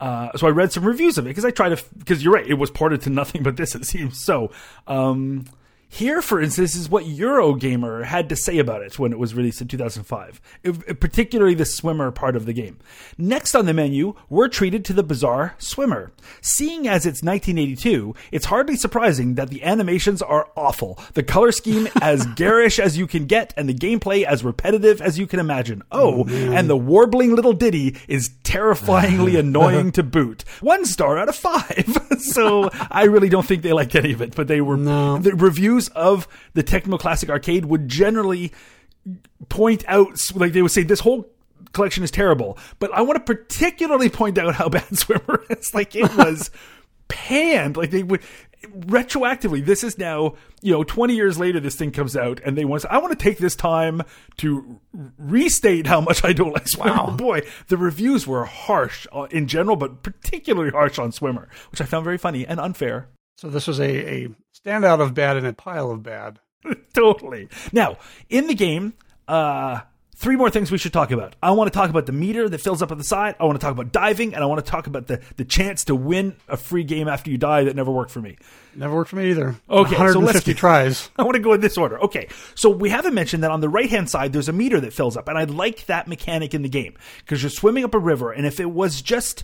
Uh, so I read some reviews of it because I tried to because you're right, it was ported to nothing but this. It seems so. Um, here, for instance, is what Eurogamer had to say about it when it was released in 2005, it, particularly the swimmer part of the game. Next on the menu, we're treated to the bizarre swimmer. Seeing as it's 1982, it's hardly surprising that the animations are awful, the color scheme as garish as you can get, and the gameplay as repetitive as you can imagine. Oh, oh and the warbling little ditty is terrifyingly annoying to boot. One star out of five. so I really don't think they liked any of it, but they were no. the reviews of the Tecmo Classic Arcade would generally point out, like they would say, this whole collection is terrible. But I want to particularly point out how bad Swimmer is. Like it was panned. Like they would retroactively. This is now you know 20 years later. This thing comes out, and they want. I want to take this time to restate how much I don't like Swimmer. Wow. Boy, the reviews were harsh uh, in general, but particularly harsh on Swimmer, which I found very funny and unfair. So this was a, a standout of bad in a pile of bad. totally. Now, in the game, uh, three more things we should talk about. I want to talk about the meter that fills up at the side. I want to talk about diving, and I want to talk about the, the chance to win a free game after you die that never worked for me. Never worked for me either. Okay, 150 so let's get, tries. I want to go in this order. Okay, so we haven't mentioned that on the right hand side there's a meter that fills up, and I like that mechanic in the game because you're swimming up a river, and if it was just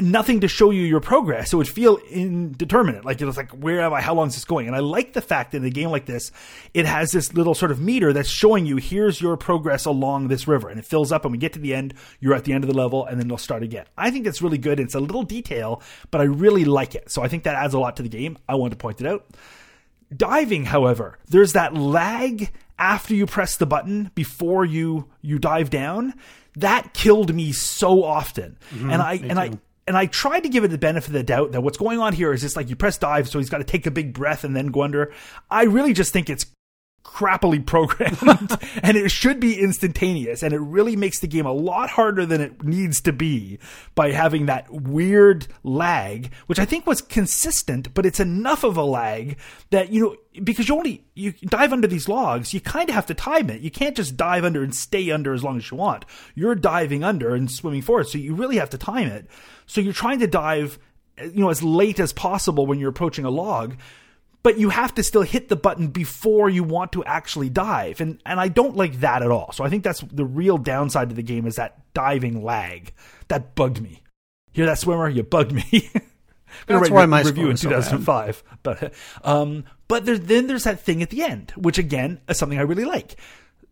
nothing to show you your progress. So it would feel indeterminate. Like it was like, where am I? How long is this going? And I like the fact that in a game like this, it has this little sort of meter that's showing you here's your progress along this river. And it fills up and we get to the end, you're at the end of the level and then it'll start again. I think that's really good. It's a little detail, but I really like it. So I think that adds a lot to the game. I wanted to point it out. Diving, however, there's that lag after you press the button before you you dive down. That killed me so often. Mm-hmm, and I and too. I and I tried to give it the benefit of the doubt that what's going on here is just like you press dive, so he's got to take a big breath and then go under. I really just think it's crappily programmed and it should be instantaneous and it really makes the game a lot harder than it needs to be by having that weird lag which i think was consistent but it's enough of a lag that you know because you only you dive under these logs you kind of have to time it. You can't just dive under and stay under as long as you want. You're diving under and swimming forward so you really have to time it. So you're trying to dive you know as late as possible when you're approaching a log but you have to still hit the button before you want to actually dive. And and I don't like that at all. So I think that's the real downside to the game is that diving lag. That bugged me. Hear that swimmer? You bugged me. That's why my review in 2005. So but um, but there, then there's that thing at the end, which again is something I really like.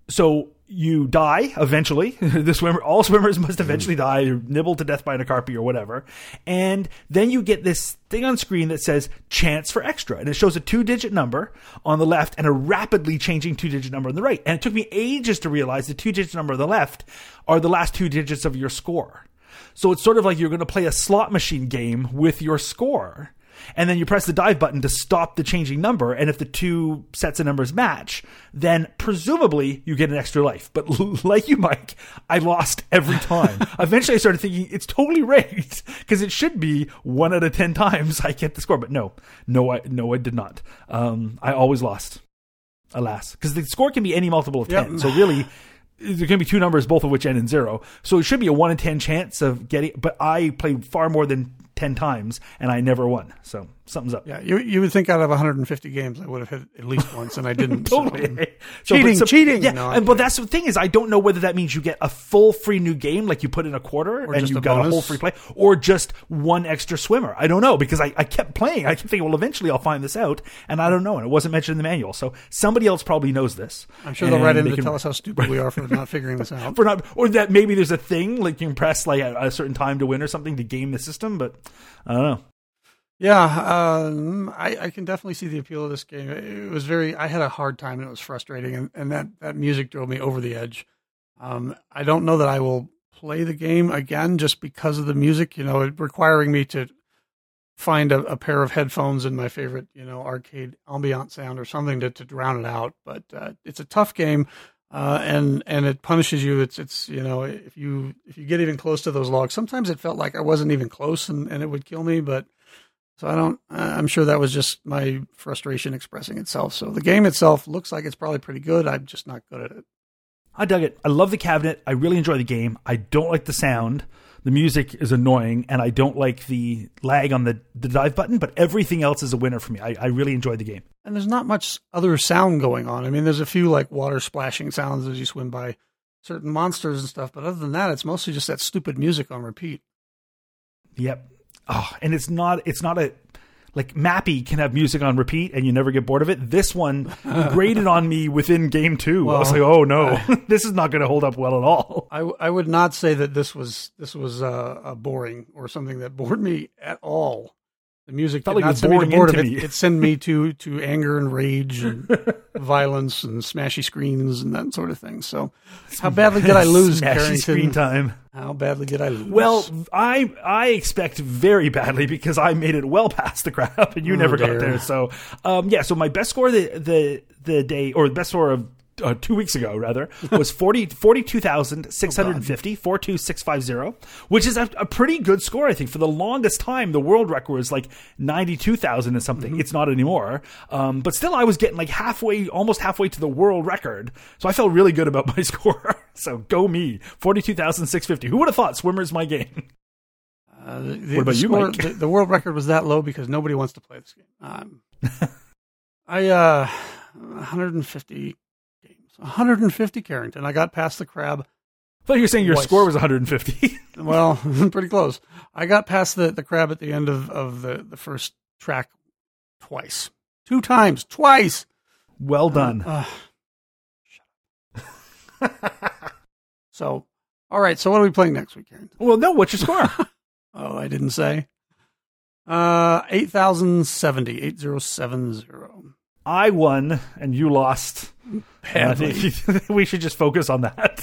So you die eventually. the swimmer, all swimmers must mm. eventually die, nibbled to death by an okapi or whatever. And then you get this thing on screen that says chance for extra. And it shows a two digit number on the left and a rapidly changing two digit number on the right. And it took me ages to realize the two digit number on the left are the last two digits of your score. So it's sort of like you're going to play a slot machine game with your score and then you press the dive button to stop the changing number. And if the two sets of numbers match, then presumably you get an extra life. But like you, Mike, I lost every time. Eventually, I started thinking it's totally rigged because it should be one out of ten times I get the score. But no, no, I no, I did not. Um, I always lost. Alas, because the score can be any multiple of ten. Yep. So really there can be two numbers, both of which end in zero. So it should be a one in ten chance of getting. But I played far more than ten times, and I never won. So something's up. Yeah, you you would think out of 150 games I would have hit at least once, and I didn't. totally so, cheating, so, cheating. Yeah, no, and but that's the thing is I don't know whether that means you get a full free new game, like you put in a quarter or and you got bonus. a whole free play, or just one extra swimmer. I don't know because I, I kept playing. I kept thinking, well, eventually I'll find this out, and I don't know, and it wasn't mentioned in the manual. So somebody else probably knows this. I'm sure they'll write in to can, tell us how stupid we are for not figuring this out. for not, or that maybe there's a thing like you can press like at a certain time to win or something to game the system, but I don't know. Yeah, um, I, I, can definitely see the appeal of this game. It was very. I had a hard time and it was frustrating, and, and that that music drove me over the edge. Um, I don't know that I will play the game again just because of the music. You know, requiring me to find a, a, pair of headphones and my favorite, you know, arcade ambient sound or something to, to drown it out. But uh, it's a tough game, uh, and and it punishes you. It's it's you know if you if you get even close to those logs, sometimes it felt like I wasn't even close and, and it would kill me. But so I don't. I'm sure that was just my frustration expressing itself. So the game itself looks like it's probably pretty good. I'm just not good at it. I dug it. I love the cabinet. I really enjoy the game. I don't like the sound the music is annoying and I don't like the lag on the, the dive button, but everything else is a winner for me. I, I really enjoyed the game. And there's not much other sound going on. I mean, there's a few like water splashing sounds as you swim by certain monsters and stuff, but other than that, it's mostly just that stupid music on repeat. Yep. Oh, and it's not it's not a like Mappy can have music on repeat and you never get bored of it. This one grated on me within game two. Well, I was like, oh no, this is not going to hold up well at all. I, I would not say that this was this was uh, boring or something that bored me at all. The music felt like not send me to bored of it. It sent me to to anger and rage and violence and smashy screens and that sort of thing. So, how badly did I lose? Smashy Carrington? screen time. How badly did I lose? Well, I I expect very badly because I made it well past the crap and you oh, never dear. got there. So, um, yeah. So my best score the the the day or the best score of uh, two weeks ago rather was 40, 42,650, 42650, which is a, a, pretty good score, I think. For the longest time, the world record was like 92,000 and something. Mm-hmm. It's not anymore. Um, but still, I was getting like halfway, almost halfway to the world record. So I felt really good about my score. so go me. 42,650. Who would have thought swimmer's my game? Uh, the, what about you, Mike? The, the, world record was that low because nobody wants to play this game. Um, I, uh, 150 150 Carrington. I got past the crab. I thought you were saying your twice. score was 150. well, pretty close. I got past the, the crab at the end of, of the, the first track twice. Two times. Twice. Well done. Uh, uh, so, all right. So, what are we playing next weekend? Well, no. What's your score? oh, I didn't say. Uh, 8070. 8070. I won and you lost. Think we should just focus on that.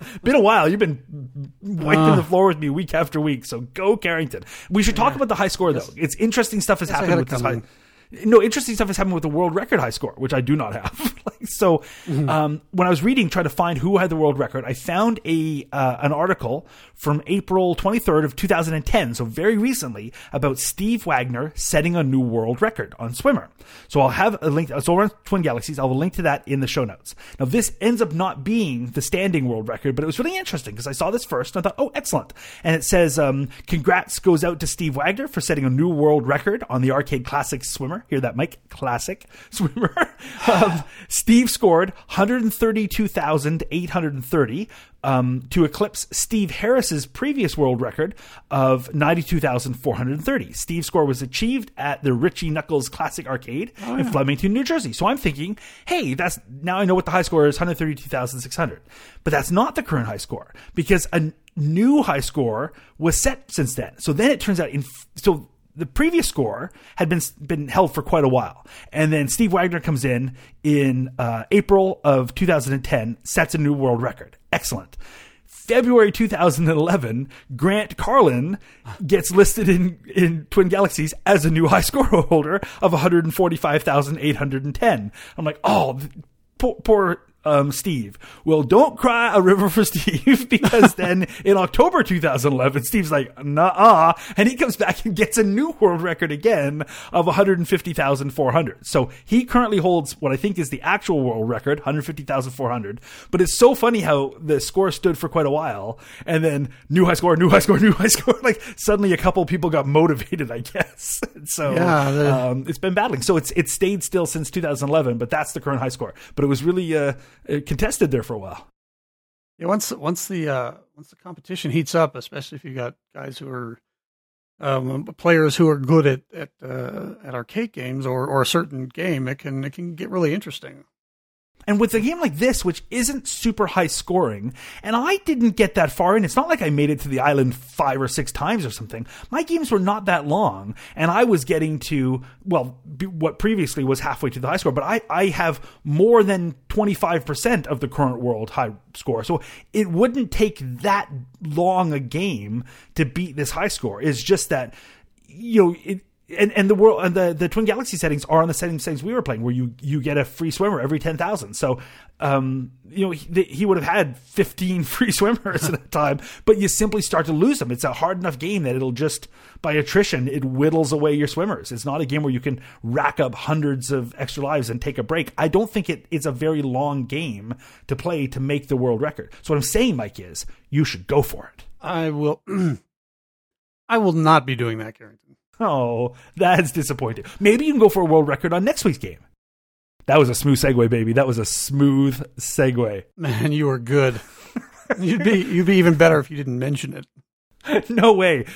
been a while. You've been wiping uh, the floor with me week after week. So go Carrington. We should talk yeah. about the high score though. It's interesting stuff has happened with this high no interesting stuff has happened with the world record high score, which I do not have. like, so mm-hmm. um, when I was reading, trying to find who had the world record, I found a uh, an article from April 23rd of 2010, so very recently, about Steve Wagner setting a new world record on swimmer. So I'll have a link. So over on Twin Galaxies, I will link to that in the show notes. Now this ends up not being the standing world record, but it was really interesting because I saw this first and I thought, oh, excellent. And it says, um, congrats goes out to Steve Wagner for setting a new world record on the Arcade Classic Swimmer. Hear that, Mike? Classic swimmer. um, Steve scored 132,830 um, to eclipse Steve Harris's previous world record of 92,430. Steve's score was achieved at the Richie Knucklez Classic Arcade oh, yeah. in Flemington, New Jersey. So I'm thinking, hey, that's now I know what the high score is 132,600. But that's not the current high score because a new high score was set since then. So then it turns out in so the previous score had been been held for quite a while, and then Steve Wagner comes in in uh, April of 2010, sets a new world record. Excellent. February 2011, Grant Carlin gets listed in, in Twin Galaxies as a new high score holder of 145,810. I'm like, oh, poor, poor um, Steve. Well, don't cry a river for Steve because then in October 2011, Steve's like, nah, and he comes back and gets a new world record again of 150,400. So he currently holds what I think is the actual world record, 150,400. But it's so funny how the score stood for quite a while and then new high score, new high score, new high score. Like suddenly a couple people got motivated, I guess. so yeah, um, it's been battling. So it's, it's stayed still since 2011, but that's the current high score. But it was really, uh, contested there for a while. Yeah, once once the uh, once the competition heats up, especially if you got guys who are um, players who are good at at uh, at arcade games or, or a certain game, it can it can get really interesting. And with a game like this, which isn't super high scoring, and I didn't get that far in, it's not like I made it to the island five or six times or something. My games were not that long, and I was getting to, well, what previously was halfway to the high score, but I, I have more than 25% of the current world high score. So it wouldn't take that long a game to beat this high score. It's just that you know, it, and and the world and the the Twin Galaxy settings are on the same settings we were playing, where you you get a free swimmer every ten thousand. So, um, you know, he, he would have had fifteen free swimmers at a time, but you simply start to lose them. It's a hard enough game that it'll just by attrition it whittles away your swimmers. It's not a game where you can rack up hundreds of extra lives and take a break. I don't think it is a very long game to play to make the world record. So what I'm saying, Mike, is you should go for it. I will. I will not be doing that, Carrington. Oh, that's disappointing. Maybe you can go for a world record on next week's game. That was a smooth segue, baby. That was a smooth segue. Man, you are good. you'd be you'd be even better if you didn't mention it. no way.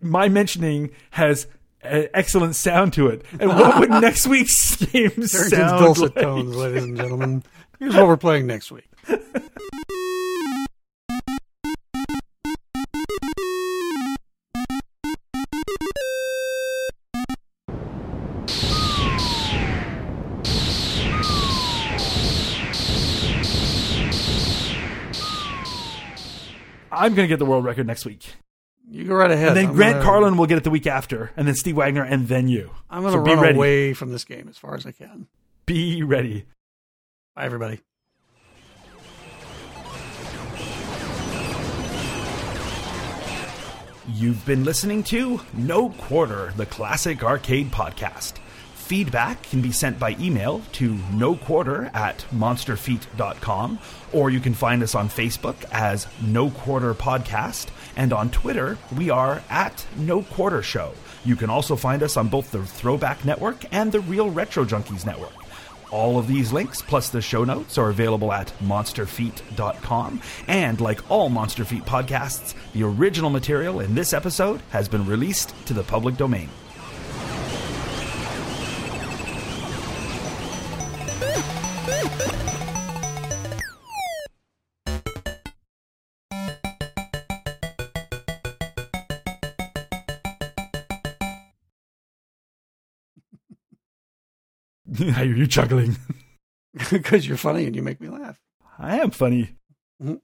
My mentioning has an excellent sound to it. And what would next week's game Carrington's sound dulcet like? tones, ladies and gentlemen. Here's what we're playing next week. I'm going to get the world record next week. You go right ahead. And then I'm Grant gonna- Carlin will get it the week after. And then Steve Wagner, and then you. I'm going to be run ready. away from this game as far as I can. Be ready. Bye, everybody. You've been listening to No Quarter, the classic arcade podcast. Feedback can be sent by email to no quarter at monsterfeet.com, or you can find us on Facebook as No Quarter Podcast, and on Twitter, we are at No Quarter Show. You can also find us on both the Throwback Network and the Real Retro Junkies Network. All of these links, plus the show notes, are available at monsterfeet.com. And like all Monster Feet podcasts, the original material in this episode has been released to the public domain. I hear you chuckling. Because you're funny and you make me laugh. I am funny. Mhm.